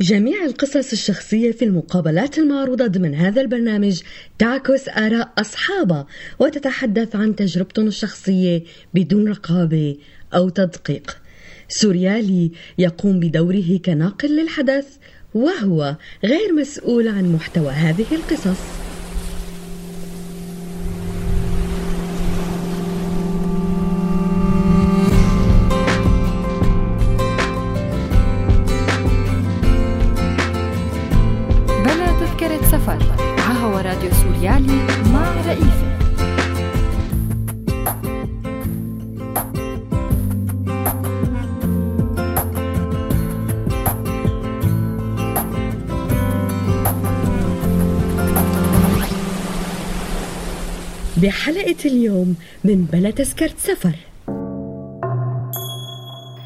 جميع القصص الشخصية في المقابلات المعروضة ضمن هذا البرنامج تعكس آراء أصحابها وتتحدث عن تجربتهم الشخصية بدون رقابة أو تدقيق. سوريالي يقوم بدوره كناقل للحدث وهو غير مسؤول عن محتوى هذه القصص. بحلقة اليوم من بلا تذكرة سفر.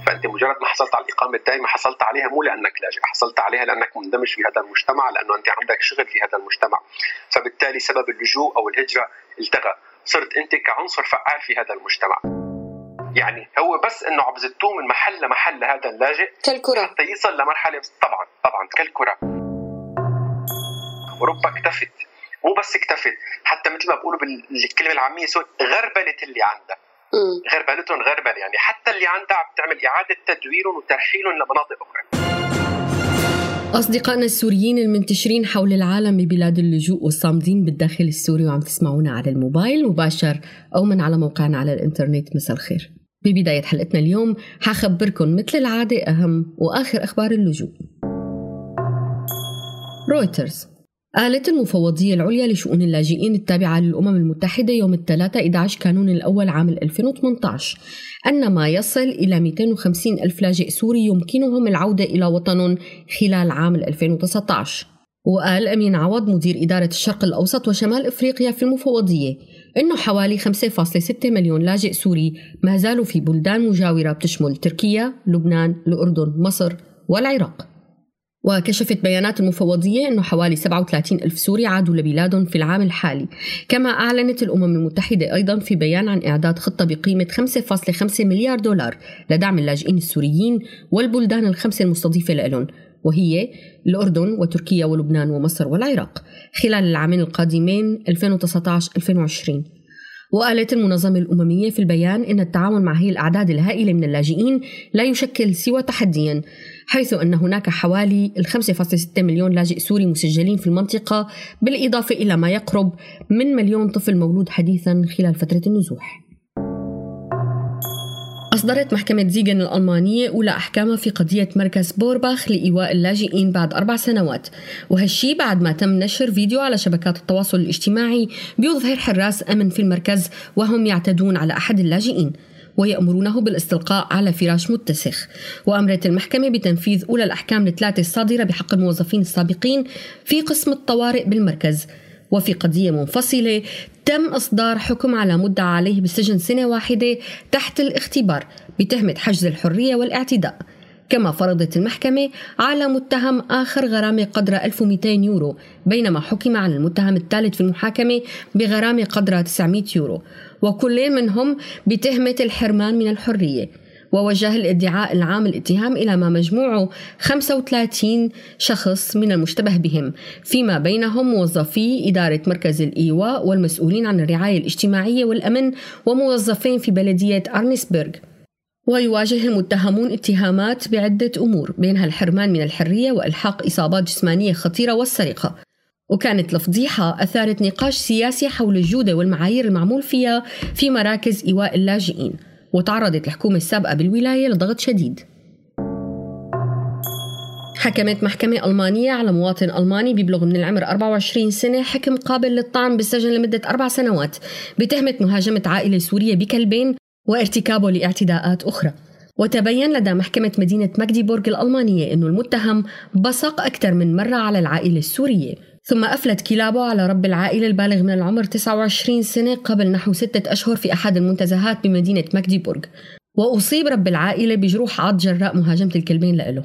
فأنت مجرد ما حصلت على الإقامة الدائمة حصلت عليها مو لأنك لاجئ حصلت عليها لأنك مندمج في هذا المجتمع لأنه أنت عندك شغل في هذا المجتمع. فبالتالي سبب اللجوء أو الهجرة التغى. صرت أنت كعنصر فعال في هذا المجتمع. يعني هو بس إنه عم زتوه من محل لمحل لهذا اللاجئ كالكرة. حتى يصل لمرحلة طبعا طبعا كالكرة. أوروبا اكتفت مو بس اكتفت حتى مثل ما بقولوا بالكلمة العامية سوري غربلت اللي عندها. غربلتهم غربل يعني. حتى اللي عندها عم تعمل إعادة تدويرهم وترحيلهم لمناطق أخرى. أصدقائنا السوريين المنتشرين حول العالم ببلاد اللجوء والصامدين بالداخل السوري وعم تسمعونا على الموبايل مباشر أو من على موقعنا على الإنترنت. مساء الخير. ببداية حلقتنا اليوم حخبركم مثل العادة أهم وآخر أخبار اللجوء. رويترز قالت المفوضية العليا لشؤون اللاجئين التابعة للأمم المتحدة يوم الثلاثاء 11 كانون الأول عام 2018 أن ما يصل إلى 250 ألف لاجئ سوري يمكنهم العودة إلى وطنهم خلال عام 2019 وقال أمين عوض مدير إدارة الشرق الأوسط وشمال إفريقيا في المفوضية إنه حوالي 5.6 مليون لاجئ سوري ما زالوا في بلدان مجاورة بتشمل تركيا، لبنان، الأردن، مصر والعراق. وكشفت بيانات المفوضية أنه حوالي 37 ألف سوري عادوا لبلادهم في العام الحالي. كما أعلنت الأمم المتحدة أيضا في بيان عن إعداد خطة بقيمة 5.5 مليار دولار لدعم اللاجئين السوريين والبلدان الخمسة المستضيفة لهم وهي الأردن وتركيا ولبنان ومصر والعراق خلال العامين القادمين 2019-2020 وقالت المنظمة الأممية في البيان أن التعاون مع هي الأعداد الهائلة من اللاجئين لا يشكل سوى تحديا. حيث أن هناك حوالي 5.6 مليون لاجئ سوري مسجلين في المنطقة بالإضافة إلى ما يقرب من مليون طفل مولود حديثا خلال فترة النزوح. أصدرت محكمة زيغن الألمانية أولى أحكامها في قضية مركز بورباخ لإيواء اللاجئين بعد أربع سنوات. وهالشي بعد ما تم نشر فيديو على شبكات التواصل الاجتماعي بيظهر حراس أمن في المركز وهم يعتدون على أحد اللاجئين. ويأمرونه بالاستلقاء على فراش متسخ. وأمرت المحكمة بتنفيذ أولى الأحكام الثلاثة الصادرة بحق الموظفين السابقين في قسم الطوارئ بالمركز. وفي قضية منفصلة تم إصدار حكم على مدعى عليه بالسجن سنة واحدة تحت الاختبار بتهمة حجز الحرية والاعتداء. كما فرضت المحكمة على متهم آخر غرامة قدر 1200 يورو بينما حكم على المتهم الثالث في المحاكمة بغرامة قدر 900 يورو. وكل منهم بتهمة الحرمان من الحرية. ووجه الادعاء العام الاتهام إلى ما مجموعه 35 شخص من المشتبه بهم فيما بينهم موظفي إدارة مركز الإيواء والمسؤولين عن الرعاية الاجتماعية والأمن وموظفين في بلدية أرنسبرغ. ويواجه المتهمون اتهامات بعدة أمور بينها الحرمان من الحرية وإلحاق إصابات جسمانية خطيرة والسرقة. وكانت الفضيحة أثارت نقاش سياسي حول الجودة والمعايير المعمول فيها في مراكز إيواء اللاجئين. وتعرضت الحكومة السابقة بالولاية لضغط شديد. حكمت محكمة ألمانية على مواطن ألماني بيبلغ من العمر 24 سنة حكم قابل للطعن بالسجن لمدة أربع سنوات بتهمة مهاجمة عائلة سورية بكلبين وارتكابه لاعتداءات أخرى. وتبين لدى محكمة مدينة ماجديبورغ الألمانية أن المتهم بصق أكثر من مرة على العائلة السورية. ثم أفلت كلابه على رب العائلة البالغ من العمر 29 سنة قبل نحو ستة أشهر في أحد المنتزهات بمدينة ماجديبورغ وأصيب رب العائلة بجروح عض جراء مهاجمة الكلبين لإله.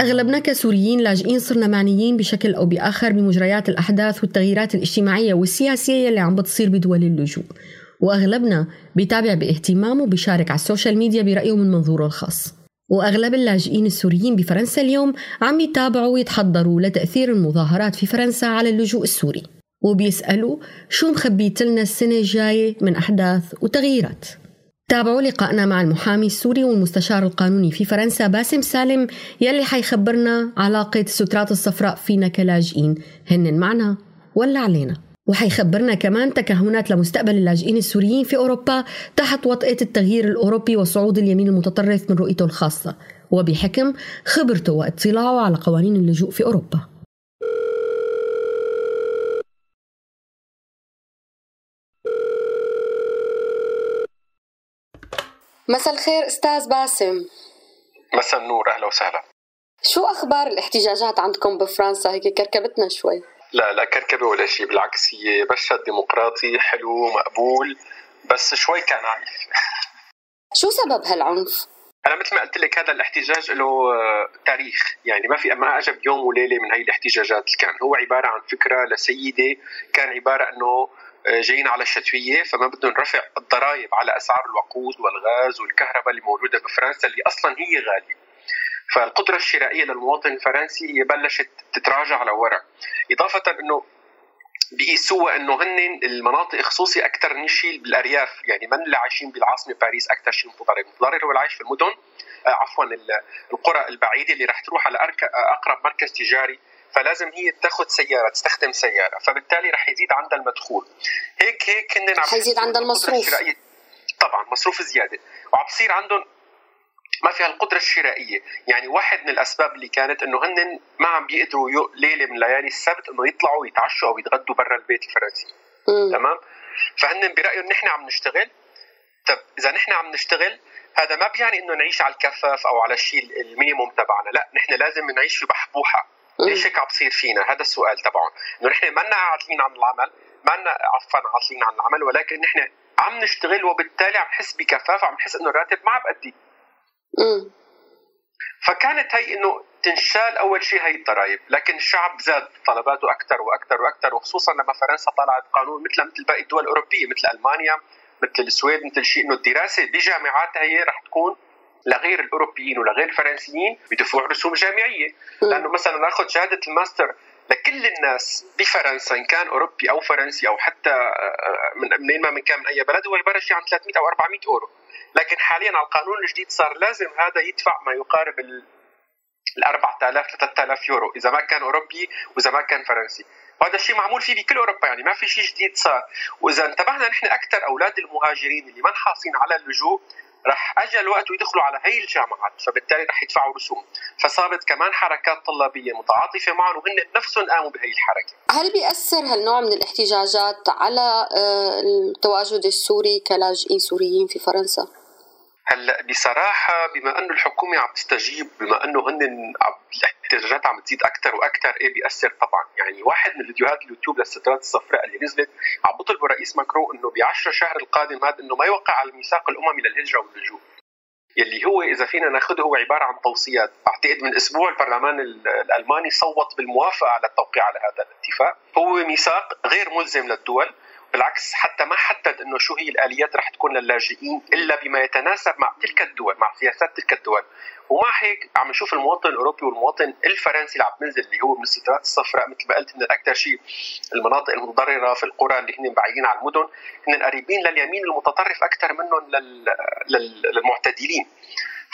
أغلبنا كسوريين لاجئين صرنا معنيين بشكل أو بآخر بمجريات الأحداث والتغييرات الاجتماعية والسياسية اللي عم بتصير بدول اللجوء. وأغلبنا بيتابع باهتمام وبيشارك على ال social media برأيه من منظوره الخاص. وأغلب اللاجئين السوريين بفرنسا اليوم عم يتابعوا ويتحضروا لتأثير المظاهرات في فرنسا على اللجوء السوري وبيسألوا شو مخبيت لنا السنة الجاية من أحداث وتغييرات. تابعوا لقائنا مع المحامي السوري والمستشار القانوني في فرنسا باسم سالم يلي حيخبرنا علاقة السترات الصفراء فينا كلاجئين. هن معنا ولا علينا. وحيخبرنا كمان تكهنات لمستقبل اللاجئين السوريين في أوروبا تحت وطئة التغيير الأوروبي وصعود اليمين المتطرف من رؤيته الخاصة وبحكم خبرته واطلاعه على قوانين اللجوء في أوروبا. مساء الخير أستاذ باسم. مساء النور أهلا وسهلا. شو أخبار الاحتجاجات عندكم بفرنسا؟ هيك كركبتنا شوي. لا لا كركبة ولا شيء بالعكس هي مشهد ديمقراطي حلو مقبول بس شوي كان عنيف شو سبب هالعنف؟ أنا مثل ما قلت لك هذا الاحتجاج له آه، تاريخ. يعني ما في ما اجى بيوم وليلة من هي الاحتجاجات اللي كان. هو عبارة عن فكرة لسيدة كان عبارة إنه آه، جايين على الشتوية فما بدهم رفع الضرائب على أسعار الوقود والغاز والكهرباء اللي موجودة بفرنسا اللي أصلا هي غالية. فالقدرة الشرائية للمواطن الفرنسي هي بلشت تتراجع لورا إضافة إنه بيقيسوها إنه هن المناطق خصوصي أكثر نشي بالأرياف. يعني من اللي عايشين بالعاصمة باريس أكثر شيء متضرر متضرر هو اللي عايش في المدن. آه عفوا القرى البعيدة اللي رح تروح على أقرب مركز تجاري. فلازم هي تاخذ سيارة تستخدم سيارة. فبالتالي رح يزيد عندها المدخول. هيك هيك هن عم حيزيد عندها المصروف. طبعا مصروف زيادة. وعم بصير عندهم ما في هالقدره الشرائية. يعني واحد من الأسباب اللي كانت إنه هن ما عم بيقدروا ليلة من ليالي السبت إنه يطلعوا يتعشوا أو يتغدوا برا البيت الفرنسي. تمام؟ فهن برأيهم نحن عم نشتغل. طب إذا نحن عم نشتغل هذا ما بيعني إنه نعيش على الكفاف أو على الشيء المينيموم تبعنا. لا نحن لازم نعيش في بحبوحة. ليش هيك عم بصير فينا؟ هذا السؤال تبعهم. إنه نحن ما عاطلين عن العمل ما عفوا عاطلين عن العمل ولكن نحن عم نشتغل وبالتالي عم نحس بكفاف عم نحس إنه الراتب ما عم بأدي. فكانت هي إنه تنشال أول شيء هي الضرائب، لكن الشعب زاد طلباته أكثر وأكثر وأكثر وخصوصا لما فرنسا طلعت قانون مثل مثل باقي الدول الأوروبية مثل ألمانيا مثل السويد مثل شيء إنه الدراسة بجامعاتها هي رح تكون لغير الأوروبيين ولغير الفرنسيين بدفوع رسوم جامعية، لأنه مثلا ناخذ شهادة الماستر لكل الناس بفرنسا إن كان أوروبي أو فرنسي أو حتى آه، آه، من منين ما من كان من أي بلد هو يبلش عن 300 أو 400 أورو. لكن حاليا على القانون الجديد صار لازم هذا يدفع ما يقارب ال 4000 ل 3000 يورو إذا ما كان أوروبي وإذا ما كان فرنسي. وهذا الشيء معمول فيه بكل أوروبا يعني ما في شيء جديد صار. وإذا انتبهنا نحن أكثر أولاد المهاجرين اللي منحاصين على اللجوء رح اجى الوقت ويدخلوا على هي الجامعات فبالتالي رح يدفعوا رسوم فصارت كمان حركات طلابية متعاطفة معهم وهن نفسهم قاموا بهي الحركة هل بيأثر هالنوع من الاحتجاجات على آه، التواجد السوري كلاجئين سوريين في فرنسا؟ هلا بصراحة بما أنه الحكومة عم تستجيب بما أنه هن الاحتجاجات عم تزيد أكثر وأكثر إيه بياثر طبعا. يعني واحد من فيديوهات اليوتيوب للسترات الصفراء اللي نزلت عم بطلبوا الرئيس ماكرون إنه ب 10 شهر القادم هذا إنه ما يوقع على الميثاق الاممي للهجره واللجوء. يلي هو إذا فينا ناخذه هو عبارة عن توصيات، أعتقد من أسبوع البرلمان الألماني صوت بالموافقة على التوقيع على هذا الاتفاق، هو ميثاق غير ملزم للدول. بالعكس حتى ما حدد إنه شو هي الآليات رح تكون للاجئين إلا بما يتناسب مع تلك الدول مع سياسات تلك الدول. ومع هيك عم نشوف المواطن الأوروبي والمواطن الفرنسي اللي عم بنزل اللي هو من السترات الصفراء مثل ما قلت ان أكثر شيء المناطق المتضرره في القرى اللي هن بعيدين عن المدن هن قريبين لليمين المتطرف أكثر منهم للمعتدلين.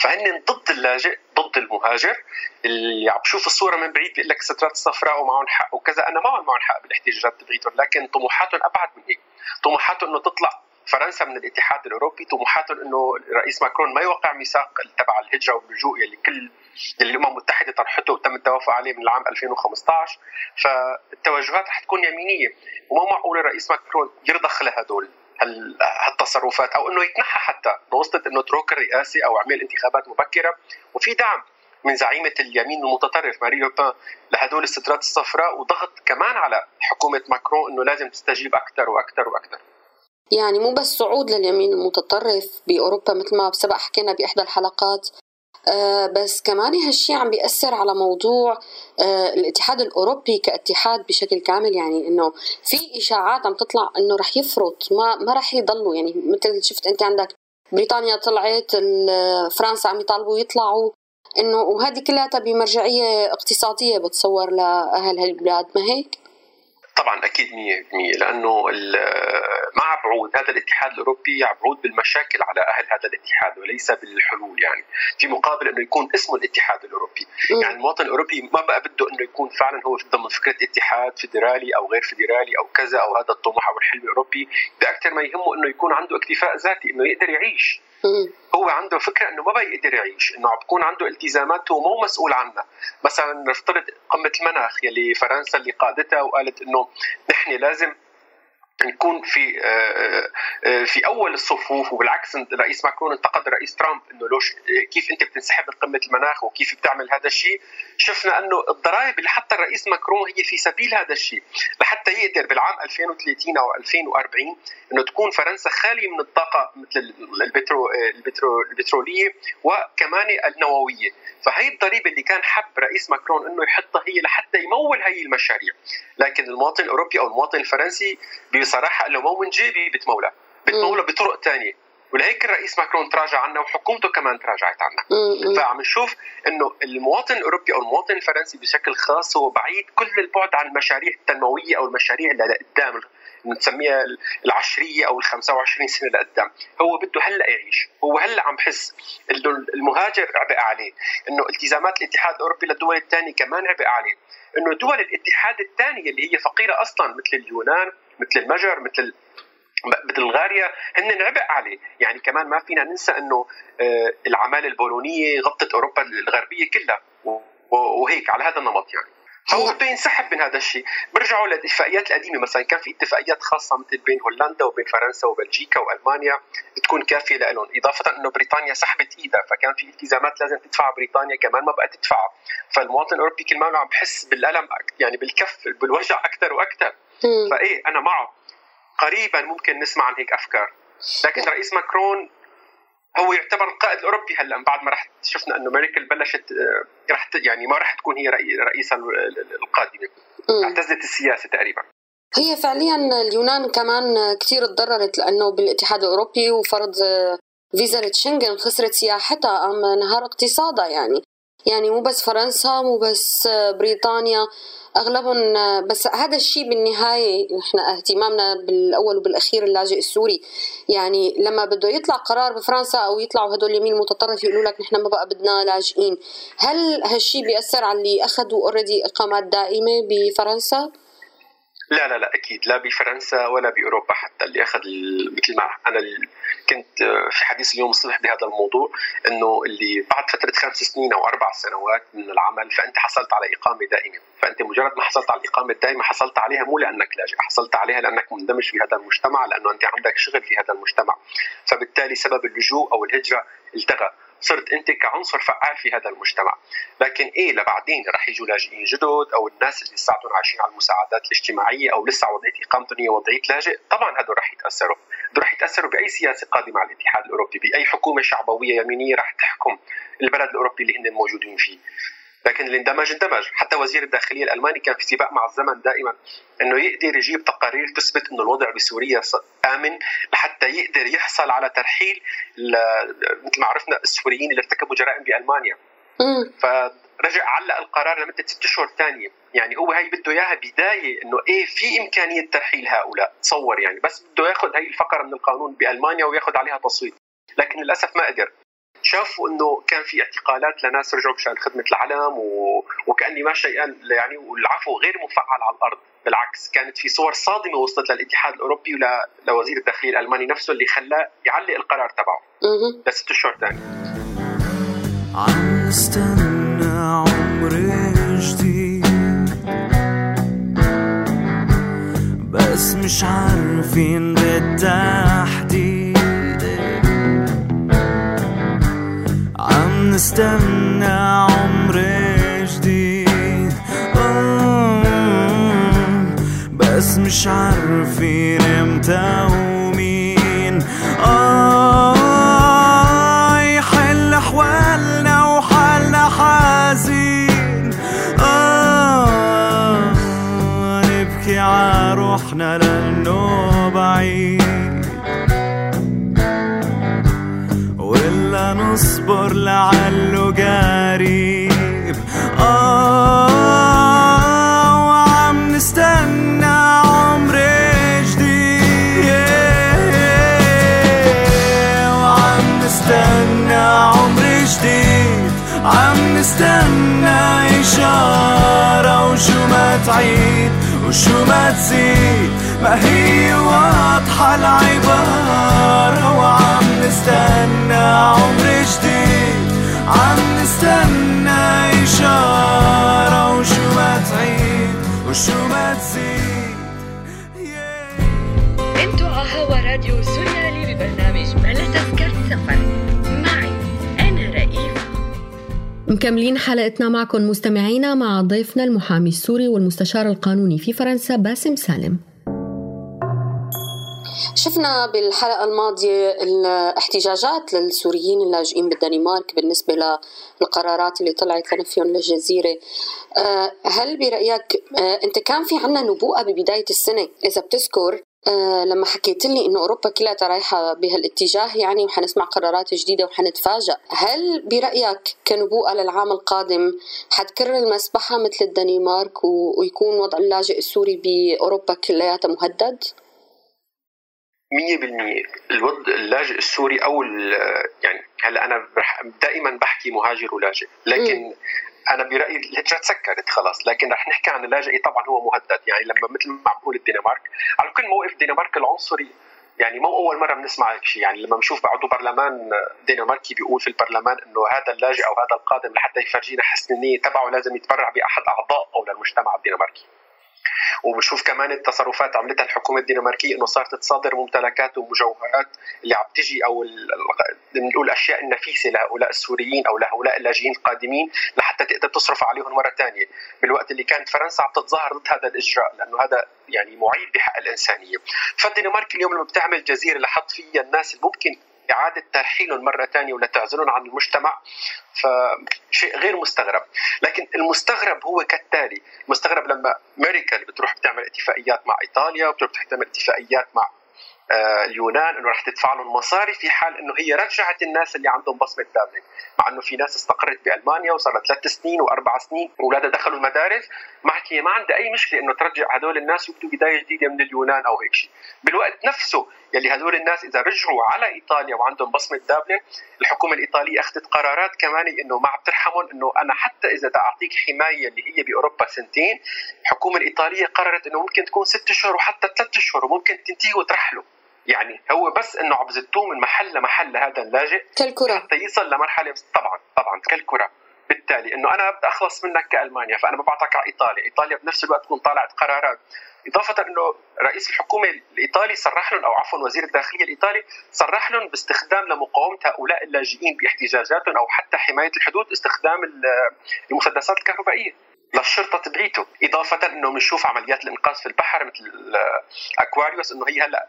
فهن ضد اللاجئ ضد المهاجر اللي عم بشوف الصورة من بعيد بيقول لك السترات الصفراء ومعهم حق وكذا. أنا ما معهم حق بالاحتجاجات تبعيتهم لكن طموحاتهم أبعد من هيك. طموحاتهم إنه تطلع فرنسا من الاتحاد الأوروبي طموحاتهم إنه الرئيس ماكرون ما يوقع ميثاق تبع الهجرة واللجوء يلي كل اللي الأمم المتحدة طرحته وتم التوافق عليه من العام 2015 فالتوجهات رح تكون يمينية. وما معقول الرئيس ماكرون يرضخ لهدول. هالتصرفات أو إنه يتنحى حتى بواسطة إنه تروك الرئاسي أو عمل انتخابات مبكرة. وفي دعم من زعيمة اليمين المتطرف ماري لوبان لهدول السترات الصفراء وضغط كمان على حكومة ماكرون إنه لازم تستجيب أكثر وأكثر وأكثر يعني مو بس صعود لليمين المتطرف بأوروبا مثل ما سبق حكينا بإحدى الحلقات. بس كمان هالشيء عم بيأثر على موضوع آه الاتحاد الأوروبي كاتحاد بشكل كامل يعني إنه في إشاعات عم تطلع إنه رح يفرط ما ما رح يضلوا يعني مثل شفت أنت عندك بريطانيا طلعت فرنسا عم يطالبوا يطلعوا إنه وهذه كلها بمرجعيه اقتصادية بتصور لأهل هالبلاد ما هيك؟ طبعا أكيد 100% لأنه مع بعود هذا الاتحاد الأوروبي يعود بالمشاكل على أهل هذا الاتحاد وليس بالحلول يعني في مقابل إنه يكون اسمه الاتحاد الأوروبي. م. يعني المواطن الأوروبي ما بقى بده إنه يكون فعلا هو ضمن فكرة اتحاد فيدرالي أو غير فيدرالي أو كذا أو هذا الطموح أو الحلم الأوروبي باكثر ما يهمه إنه يكون عنده اكتفاء ذاتي إنه يقدر يعيش. هو عنده فكرة إنه ما بيقدر يعيش إنه بكون عنده التزامات هو مو مسؤول عنها. مثلا نفترض قمة المناخ يلي فرنسا اللي قادتها وقالت إنه نحن لازم نكون في آه، آه، في أول الصفوف وبالعكس الرئيس ماكرون انتقد الرئيس ترامب إنه لوش كيف أنت بتنسحب من قمة المناخ وكيف بتعمل هذا الشيء شفنا أنه الضرائب اللي حتى الرئيس ماكرون هي في سبيل هذا الشيء. لحتى يقدر بالعام 2030 أو 2040 إنه تكون فرنسا خالية من الطاقة مثل البترو البترو البترولية وكمان النووية. فهي الضريبة اللي كان حب رئيس ماكرون إنه يحطها هي لحتى يمول هي المشاريع. لكن المواطن الأوروبي أو المواطن الفرنسي بصراحة إنه مو من جيبي بتمولى بتمولى بطرق ثانية ولهيك الرئيس ماكرون تراجع عنا وحكومته كمان تراجعت عنا فعم نشوف إنه المواطن الأوروبي أو المواطن الفرنسي بشكل خاص هو بعيد كل البعد عن المشاريع التنموية أو المشاريع اللي لقدام بنسميها العشرية أو ال 25 سنة لقدام. هو بده هلأ يعيش. هو هلأ عم بحس إنه المهاجر عبء عليه. إنه التزامات الاتحاد الأوروبي للدول الثانية كمان عبء عليه. إنه دول الاتحاد الثانية اللي هي فقيرة أصلا مثل اليونان مثل المجر مثل بلغاريا هن عبء عليه. يعني كمان ما فينا ننسى إنه آه، العماله البولونية غطت أوروبا الغربية كلها. وهيك على هذا النمط يعني. هو بده ينسحب من هذا الشيء. بيرجعوا للاتفاقيات القديمة. مثلا كان في اتفاقيات خاصة مثل بين هولندا وبين فرنسا وبلجيكا وألمانيا بتكون كافية لهم إضافة إنه بريطانيا سحبت إيدها. فكان في التزامات لازم تدفعها بريطانيا كمان ما بقى تدفعها فالمواطن الأوروبي كل ما عم بحس بالألم يعني بالكف بالوجع أكثر وأكثر فإيه أنا معه. قريبا ممكن نسمع عن هيك أفكار. لكن رئيس ماكرون هو يعتبر القائد الأوروبي هلأ بعد ما رح شفنا إنه ميركل بلشت آه، رح يعني ما رح تكون هي رئيسه القادمه اعتزلت السياسة تقريبا. هي فعليا اليونان كمان كثير تضررت لأنه بالاتحاد الأوروبي وفرض فيزا شنغن خسرت سياحتها ام انهار اقتصادها يعني. يعني مو بس فرنسا مو بس بريطانيا اغلبهم بس هذا الشيء بالنهاية إحنا اهتمامنا بالأول وبالأخير اللاجئ السوري. يعني لما بده يطلع قرار بفرنسا أو يطلعوا هدول اليمين المتطرف يقولوا لك نحن ما بقى بدنا لاجئين. هل هالشيء بيأثر على اللي أخذوا already إقامات دائمة بفرنسا؟ لا لا لا أكيد. لا بفرنسا ولا بأوروبا حتى اللي أخذ مثل ما أنا كنت في حديث اليوم الصبح بهذا الموضوع إنه اللي بعد فترة خمس سنين أو أربع سنوات من العمل فأنت حصلت على إقامة دائمة، فأنت مجرد ما حصلت على الإقامة الدائمة حصلت عليها مو لأنك لاجئ، حصلت عليها لأنك مندمج في هذا المجتمع لأنه أنت عندك شغل في هذا المجتمع، فبالتالي سبب اللجوء أو الهجرة التغى، صرت أنت كعنصر فعال في هذا المجتمع. لكن إيه لبعدين رح يجوا لاجئين جدد أو الناس اللي لساتهم عايشين على المساعدات الاجتماعية أو لسه وضعية إقامتهم هي وضعية لاجئ طبعا هدول رح يتأثروا. رح يتأثروا بأي سياسة قادمة على الاتحاد الأوروبي بأي حكومة شعبوية يمينية رح تحكم البلد الأوروبي اللي هن موجودين فيه. لكن اللي اندمج اندمج. حتى وزير الداخلية الألماني كان في سباق مع الزمن دائما إنه يقدر يجيب تقارير تثبت إنه الوضع بسوريا آمن لحتى يقدر يحصل على ترحيل مثل ما عرفنا السوريين اللي ارتكبوا جرائم بألمانيا. فرجع علق القرار لمدة ست اشهر ثانية. يعني هو هي بده إياها بداية إنه إيه في إمكانية ترحيل هؤلاء. تصور يعني. بس بده ياخذ هي الفقرة من القانون بألمانيا وياخذ عليها تصويت. لكن للأسف ما قدر. شافوا إنه كان في اعتقالات لناس رجعوا مشان خدمة العلم و... وكأني ما شيئا يعني والعفو غير مفعل على الأرض. بالعكس كانت في صور صادمة وصلت للاتحاد الأوروبي ول... لوزير الداخلية الألماني نفسه اللي خلاه يعلق القرار تبعه. لست أشهر ثاني mux għarfin عم نستنى إشارة وشو ما تعيد وشو ما تزيد؟ ما هي واضحة العبارة وعم نستنى عمر جديد. عم نستنى إشارة وشو ما تعيد وشو ما تزيد. أنتوا على هوا راديو سوريالي مكملين حلقتنا معكم مستمعينا مع ضيفنا المحامي السوري والمستشار القانوني في فرنسا باسم سالم. شفنا بالحلقة الماضية الاحتجاجات للسوريين اللاجئين بالدنمارك بالنسبة للقرارات اللي طلعت لنفيهم للجزيرة. آه، هل برأيك آه، أنت كان في عنا نبوءة ببداية السنة إذا بتذكر؟ أه لما حكيت لي إنه أوروبا كلها رايحة بهالاتجاه يعني وحنسمع قرارات جديدة وحنتفاجئ، هل برأيك كنبوءة للعام القادم حتكرر المسبحة مثل الدنمارك ويكون وضع اللاجئ السوري بأوروبا كلياتها مهدد؟ 100% الوضع اللاجئ السوري أو يعني هلا أنا دائما بحكي مهاجر ولاجئ لكن م. أنا برأيي الهجرة تسكرت خلاص لكن رح نحكي عن اللاجئ طبعا هو مهدد. يعني لما مثل ما عم بقول الدنمارك على كل موقف الدنمارك العنصري يعني مو أول مرة بنسمع هيك شيء. يعني لما بنشوف بعضو برلمان دنماركي بيقول في البرلمان إنه هذا اللاجئ أو هذا القادم لحتى يفرجينا حسن النيه تبعه لازم يتبرع بأحد اعضائه للمجتمع الدنماركي. وبشوف كمان التصرفات عملتها الحكومة الدنماركية إنه صارت تصادر ممتلكات ومجوهرات اللي عم تجي أو بنقول الاشياء النفيسة لهؤلاء السوريين أو لهؤلاء اللاجئين القادمين لحتى تقدر تصرف عليهم مرة ثانية بالوقت اللي كانت فرنسا عم تتظاهر ضد هذا الإجراء لأنه هذا يعني معيب بحق الإنسانية. فالدنمارك اليوم لما بتعمل جزيرة لحط فيها الناس اللي ممكن إعادة ترحيلهم مرة ثانية ولا تعزلهم عن المجتمع فشيء غير مستغرب. لكن المستغرب هو كالتالي المستغرب لما ميركل بتروح بتعمل اتفاقيات مع إيطاليا وبتروح بتعمل اتفاقيات مع اليونان إنه رح تدفع لهم مصاري في حال إنه هي رجعت الناس اللي عندهم بصمة دابلن مع إنه في ناس استقرت بألمانيا وصار لها ثلاث سنين وأربع سنين وأولادها دخلوا المدارس. ما هي ما عندها أي مشكلة إنه ترجع هدول الناس ويبدوا بداية جديدة من اليونان أو هيك شيء. بالوقت نفسه يلي هدول الناس إذا رجعوا على إيطاليا وعندهم بصمة دابلن الحكومة الإيطالية أخذت قرارات كمان إنه ما عم ترحمهم إنه أنا حتى إذا بدي أعطيك حماية اللي هي بأوروبا سنتين الحكومة الإيطالية قررت إنه ممكن تكون ست اشهر وحتى ثلاث اشهر وممكن تنتهي وترحلوا يعني هو بس إنه عم زتوه من محل لمحل لهذا اللاجئ كالكرة. حتى يصل لمرحله طبعا طبعا كالكرة. بالتالي إنه أنا بدي أخلص منك كألمانيا فأنا ببعتك على إيطاليا، إيطاليا بنفس الوقت تكون طالعت قرارات. إضافة إنه رئيس الحكومة الإيطالي صرح لهم أو عفوا وزير الداخلية الإيطالي صرح لهم باستخدام لمقاومة هؤلاء اللاجئين باحتجاجاتهم أو حتى حماية الحدود استخدام المسدسات الكهربائية. للشرطة تبعيته إضافة انه بنشوف عمليات الإنقاذ في البحر مثل اكواريوس إنه هي هلأ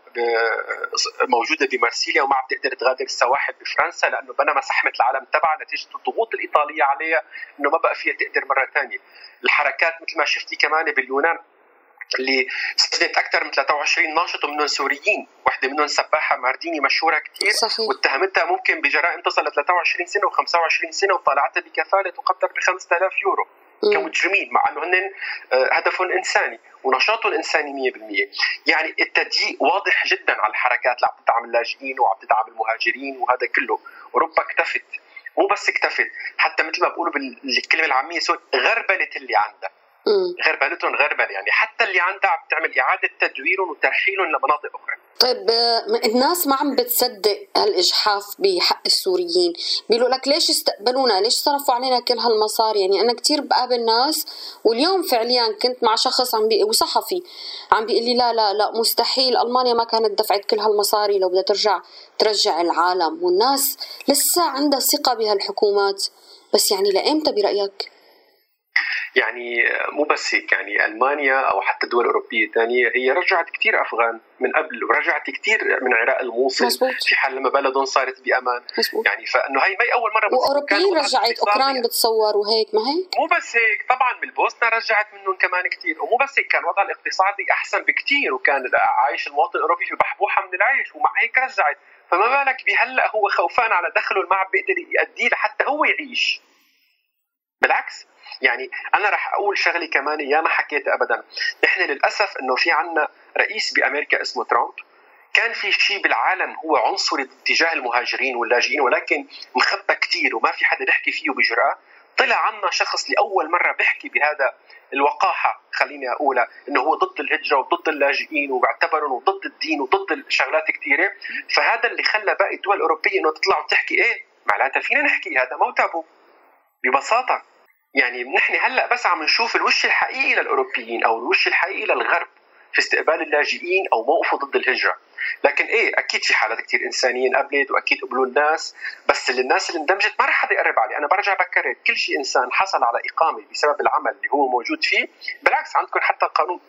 موجودة بمارسيليا وما عم تقدر تغادر السواحل بفرنسا لأنه بنما سحمت العالم تبعها نتيجه الضغوط الإيطالية عليها إنه ما بقى فيها تقدر مرة ثانية الحركات مثل ما شفتي كمان باليونان اللي سجنت أكثر من 23 ناشط ومنهم سوريين، وحدة منهم سباحة مارديني مشهورة كثير صحيح. واتهمتها ممكن بجرائم تصل ل 23 سنة و25 سنة وطالعتها بكفالة تقدر ب 5000 يورو. كمجرمين مع إنه هن آه، هدفهم إنساني ونشاطهم إنساني 100% يعني التضييق واضح جدا على الحركات اللي عم تدعم اللاجئين وعم تدعم المهاجرين وهذا كله. أوروبا اكتفت. مو بس اكتفت حتى مثل ما بقولوا بالكلمة العامية سوري غربلت اللي عندها. غربلتهم غربل يعني حتى اللي عندها عم تعمل إعادة تدويرهم وترحيلهم لمناطق أخرى. طيب الناس ما عم بتصدق هالإجحاف بحق السوريين. بيقولوا لك ليش استقبلونا؟ ليش صرفوا علينا كل هالمصاري؟ يعني أنا كثير بقابل ناس واليوم فعليا كنت مع شخص عم بي وصحفي عم بيقول لي لا لا لا مستحيل. ألمانيا ما كانت دفعت كل هالمصاري لو بدها ترجع ترجع العالم. والناس لسه عندها ثقة بهالحكومات. بس يعني لايمتى برأيك؟ يعني مو بس هيك يعني ألمانيا أو حتى الدول الاوروبيه الثانية هي رجعت كثير أفغان من قبل ورجعت كثير من عراق الموصل مزبوط. في حال لما بلدهم صارت بأمان. مزبوط. يعني فإنه هي ما أول مرة وأوروبيين رجعت أوكران بتصور وهيك ما هيك مو بس هيك طبعا بالبوسنة رجعت منهم كمان كثير ومو بس هيك كان وضع الاقتصادي أحسن بكثير وكان عايش المواطن الأوروبي في بحبوحه من العيش ومع هيك رجعت. فما بالك بهلأ هو خوفان على دخله ما عم بيقدر يأديه لحتى هو يعيش. بالعكس يعني أنا رح أقول شغلة كمان يا ما حكيت ابدا. نحن للأسف إنه في عنا رئيس بأمريكا اسمه ترامب. كان في شيء بالعالم هو عنصري تجاه المهاجرين واللاجئين ولكن مخبى كثير وما في حدا بيحكي فيه بجرأة طلع عنا شخص لأول مرة بيحكي بهذا الوقاحة خليني اقولها إنه هو ضد الهجرة وضد اللاجئين وبعتبرهم وضد الدين وضد الشغلات كثيره فهذا اللي خلى باقي الدول الأوروبية إنه تطلع وتحكي إيه؟ معناتها فينا نحكي هذا مو تابو ببساطة. يعني نحن هلأ بس عم نشوف الوش الحقيقي للأوروبيين أو الوش الحقيقي للغرب في استقبال اللاجئين أو موقفه ضد الهجرة. لكن إيه أكيد في حالات كثير إنسانية انقبلت وأكيد قبلوا الناس بس الناس اللي اندمجت ما رح حدا يقرب عليه أنا برجع بكرر كل شيء إنسان حصل على إقامة بسبب العمل اللي هو موجود فيه بالعكس عندكم حتى قانون.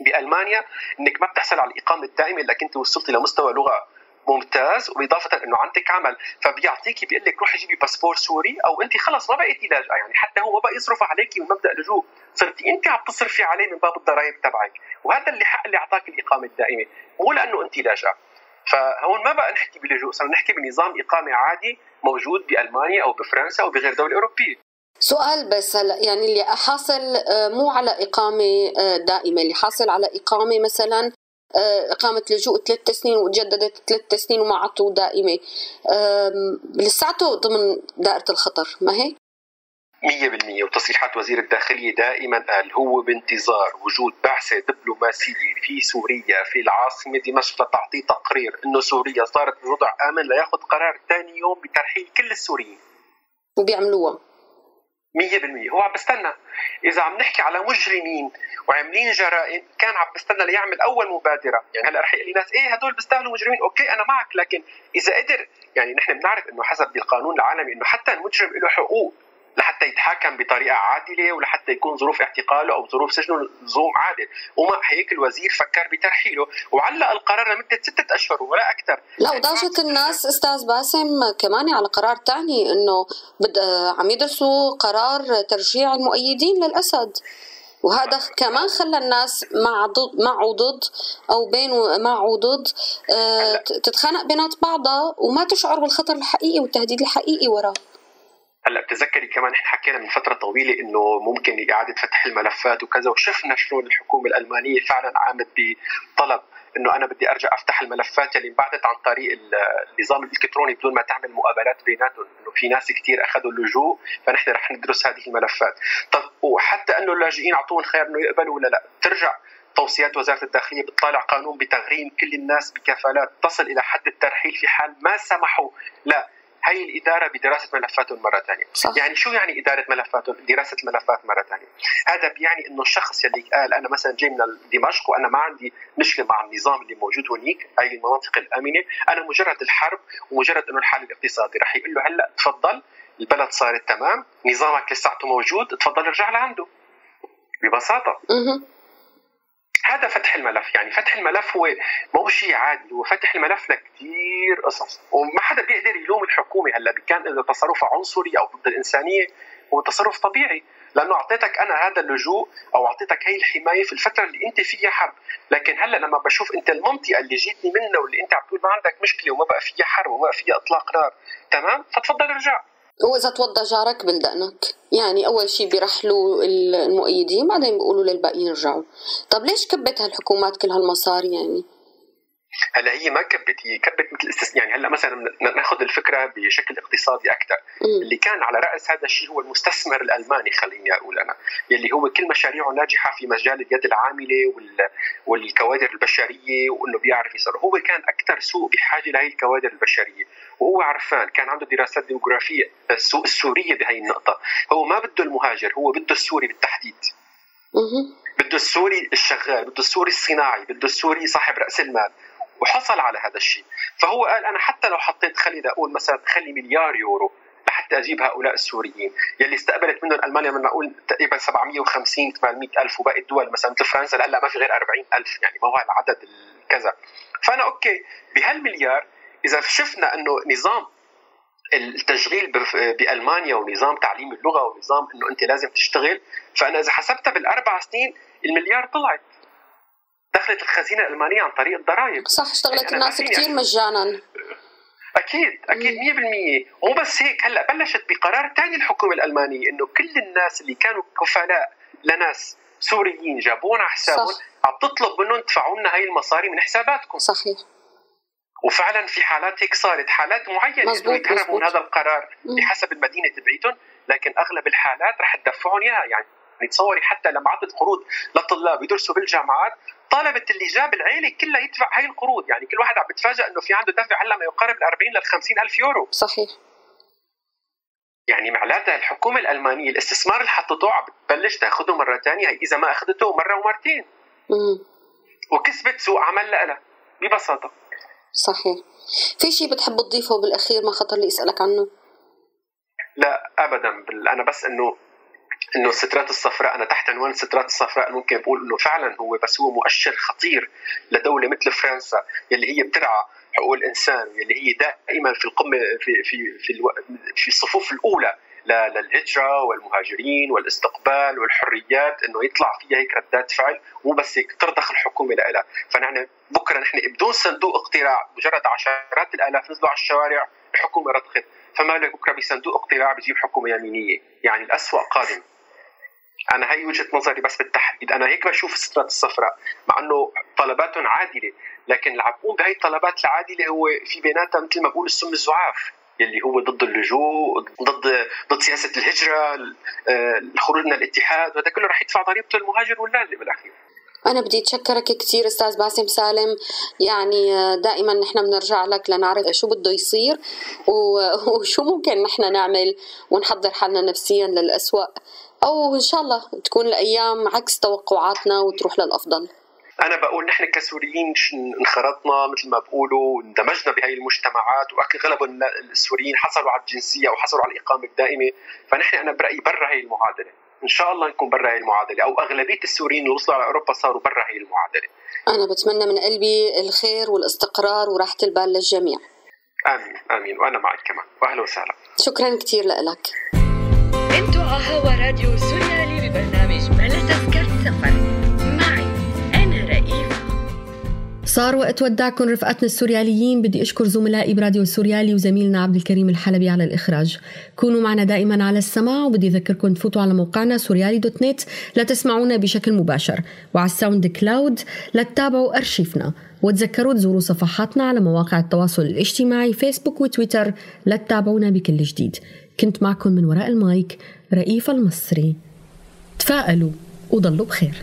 بألمانيا إنك ما بتحصل على الإقامة الدائمة إلا كنت وصلتي لمستوى لغة ممتاز وبإضافة إنه عندك عمل. فبيعطيكي بيقول لك روحي جيبي باسبور سوري أو انت خلص ما بقيتي لاجئة يعني حتى هو ما بقى يصرف عليكي من مبدا لجوء. صرتي انت عم تصرفي عليه من باب الضرائب تبعك. وهذا اللي حق اللي أعطاك الإقامة الدائمة. مو لأنه انت لاجئة. فهون ما بقى نحكي بلجوء صرنا نحكي بنظام إقامة عادي موجود بألمانيا أو بفرنسا أو بغير دولة أوروبية. سؤال بس هلا يعني اللي حاصل آه، مو على إقامة آه، دائمة اللي حاصل على إقامة مثلا إقامة لجوء ثلاث سنين وتجددت ثلاث سنين وما عطوا دائمة. لساته ضمن دائرة الخطر ما هيك؟ مية بالمية. وتصريحات وزير الداخلية دائما قال هو بانتظار وجود بعثة دبلوماسية في سوريا في العاصمة دمشق لتعطي تقرير إنه سوريا صارت بوضع آمن لياخذ قرار ثاني يوم بترحيل كل السوريين. وبيعملوها. 100% هو عم بستنى. إذا عم نحكي على مجرمين وعاملين جرائم كان عم بستنى ليعمل أول مبادرة. يعني هلأ رح يقول لي ناس إيه هدول بيستاهلوا مجرمين. أوكي أنا معك لكن إذا قدر يعني نحن بنعرف إنه حسب القانون العالمي إنه حتى المجرم له حقوق. لحتى يتحاكم بطريقة عادلة ولحتى يكون ظروف اعتقاله أو ظروف سجنه نظام عادل. ومع هيك الوزير فكر بترحيله وعلق القرار لمدة ستة أشهر ولا أكثر. لا ودهشة الناس أستاذ باسم كمان على قرار ثاني إنه بد... عم يدرسوا قرار ترجيع المؤيدين للأسد. وهذا كمان خلى الناس مع ضد مع وضد أو بين ومع وضد آه تتخانق بينات بعضها وما تشعر بالخطر الحقيقي والتهديد الحقيقي وراه هلا بتذكري كمان إحنا حكينا من فترة طويلة إنه ممكن إعادة فتح الملفات وكذا وشفنا شلون الحكومة الألمانية فعلا قامت بطلب إنه أنا بدي أرجع أفتح الملفات اللي انبعثت عن طريق النظام الإلكتروني بدون ما تعمل مقابلات بيناتهم إنه في ناس كثير أخذوا اللجوء فنحن رح ندرس هذه الملفات. طب وحتى إنه اللاجئين اعطوهم خيار إنه يقبلوا ولا لا؟ ترجع توصيات وزارة الداخلية بتطالع قانون بتغريم كل الناس بكفالات تصل إلى حد الترحيل في حال ما سمحوا لا هي الإدارة بدراسة ملفاتهم مرة ثانية. يعني شو يعني إدارة ملفاتهم دراسة الملفات مرة ثانية. هذا بيعني إنه الشخص اللي قال أنا مثلا جاي من دمشق وأنا ما عندي مشكلة مع النظام اللي موجود هنيك هاي المناطق الأمنة. أنا مجرد الحرب ومجرد إنه الحال الاقتصادي. رح يقول له هلأ تفضل البلد صارت تمام نظامك لساته موجود تفضل ارجع لعنده. ببساطة. هذا فتح الملف. يعني فتح الملف هو مو شيء عادي هو فتح الملف لكثير قصص. وما حدا بيقدر يلوم الحكومة هلا كان اذا تصرفها عنصري أو ضد الإنسانية هو تصرف طبيعي. لأنه أعطيتك أنا هذا اللجوء أو أعطيتك هي الحماية في الفترة اللي أنت فيها حرب. لكن هلا لما بشوف أنت المنطقة اللي جيتني منها واللي أنت عم تقول ما عندك مشكلة وما بقى فيها حرب وما بقى فيها إطلاق نار تمام؟ فتفضل ارجع. وإذا توضى جارك بلدقنك يعني أول شيء بيرحلوا المؤيدين بعدين بيقولوا للباقيين رجعوا. طب ليش كبت هالحكومات كل هالمصاري يعني؟ هلا هي ما كبت هي كبت مثل استثناء يعني هلا مثلا ناخذ الفكرة بشكل اقتصادي أكثر اللي كان على رأس هذا الشيء هو المستثمر الألماني خليني أقول أنا. يلي هو كل مشاريعه ناجحة في مجال اليد العاملة والكوادر البشرية وإنه بيعرف يصير هو كان أكثر سوق بحاجة لهي الكوادر البشرية. وهو عرفان كان عنده دراسات ديموغرافية السوق السورية بهي النقطة. هو ما بده المهاجر هو بده السوري بالتحديد. بده السوري الشغال بده السوري الصناعي بده السوري صاحب رأس المال. وحصل على هذا الشيء. فهو قال أنا حتى لو حطيت خلي أقول مثلا خلي مليار يورو لحتى أجيب هؤلاء السوريين. يلي استقبلت منهم ألمانيا من نقول تقريبا 750 800 ألف وباقي الدول مثلا مثل فرنسا هلا ما في غير 40 ألف يعني ما هو العدد كذا فأنا أوكي بهالمليار إذا شفنا إنه نظام التشغيل بألمانيا ونظام تعليم اللغة ونظام إنه أنت لازم تشتغل فأنا إذا حسبتها بالأربع سنين المليار طلعت. دخلت الخزينة الألمانية عن طريق الضرائب. صح اشتغلت الناس كثير مجانا. أكيد أكيد 100% ومو بس هيك هلأ بلشت بقرار ثاني الحكومة الألمانية إنه كل الناس اللي كانوا كفلاء لناس سوريين جابونا على حسابهم عم تطلب منهم تدفعوا لنا هاي المصاري من حساباتكم. صحيح. وفعلا في حالات هيك صارت حالات معينة إنه يتهربوا من هذا القرار بحسب المدينة تبعيتهم لكن أغلب الحالات رح تدفعهم إياها. يعني تصوري حتى لما عطت قروض للطلاب يدرسوا بالجامعات طالبت اللي جاب العيله كلها يدفع هاي القروض. يعني كل واحد عم بتفاجئ إنه في عنده دفع هلأ ما يقارب ال 40 لل 50 ألف يورو. صحيح. يعني معناتها الحكومة الألمانية الاستثمار اللي حطته عم بتبلش تاخذه مرة ثانية إذا ما أخذته مرة ومرتين. مم. وكسبت سوق عمل لها ببساطة. صحيح. في شيء بتحب تضيفه بالأخير ما خطر لي أسألك عنه؟ لا ابدا. أنا بس إنه إنه السترات الصفراء أنا تحت عنوان السترات الصفراء ممكن بقول إنه فعلا هو بس هو مؤشر خطير لدولة مثل فرنسا يلي هي بترعى حقوق الإنسان يلي هي دائما في القمة في في في, ألو... في الصفوف الأولى للهجرة والمهاجرين والإستقبال والحريات إنه يطلع فيها هيك ردات فعل مو بس هيك ترضخ الحكومة لها فنحن بكرة نحن بدون صندوق اقتراع مجرد عشرات الآلاف نزلوا على الشوارع الحكومة رضخت فما لك بكره بصندوق اقتراع بجيب حكومة يمينية؟ يعني الأسوأ قادم. أنا هي وجهة نظري بس بالتحديد. أنا هيك بشوف السترات الصفراء مع إنه طلباتهم عادلة لكن بقوم بهي الطلبات العادلة هو في بيناتها مثل ما بقول السم الزعاف يلي هو ضد اللجوء ضد ضد سياسة الهجرة آه، الخروج من الاتحاد وهذا كله رح يدفع ضريبته المهاجر واللاجئ بالأخير. أنا بدي أتشكرك كثير أستاذ باسم سالم. يعني آه، دائما نحن بنرجع لك لنعرف شو بده يصير وشو ممكن نحن نعمل ونحضر حالنا نفسيا للأسوأ. أو إن شاء الله تكون الأيام عكس توقعاتنا وتروح للأفضل. أنا بقول نحن كسوريين انخرطنا مثل ما بقولوا اندمجنا بهي المجتمعات واغلب السوريين حصلوا على الجنسية أو حصلوا على الإقامة الدائمة. فنحن أنا برأيي برا هي المعادلة. إن شاء الله نكون برا هي المعادلة. أو أغلبية السوريين اللي وصلوا على أوروبا صاروا برا هي المعادلة. أنا بتمنى من قلبي الخير والاستقرار وراحة البال للجميع. آمين آمين. وأنا معك كمان. واهلا وسهلا. شكرا كثير لك. أنتوا على هوا راديو صار وقت ودعكم رفقاتنا السورياليين. بدي أشكر زملائي براديو السوريالي وزميلنا عبد الكريم الحلبي على الإخراج. كونوا معنا دائما على السماع وبدي أذكركم تفوتوا على موقعنا سوريالي دوت نت لتسمعونا بشكل مباشر. وعلى ال SoundCloud لتتابعوا أرشيفنا. وتذكروا تزوروا صفحاتنا على مواقع التواصل الاجتماعي فيسبوك وتويتر. لتتابعونا بكل جديد. كنت معكم من وراء المايك رئيف المصري. تفائلوا وضلوا بخير.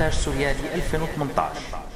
من إنتاج سوريالي 2018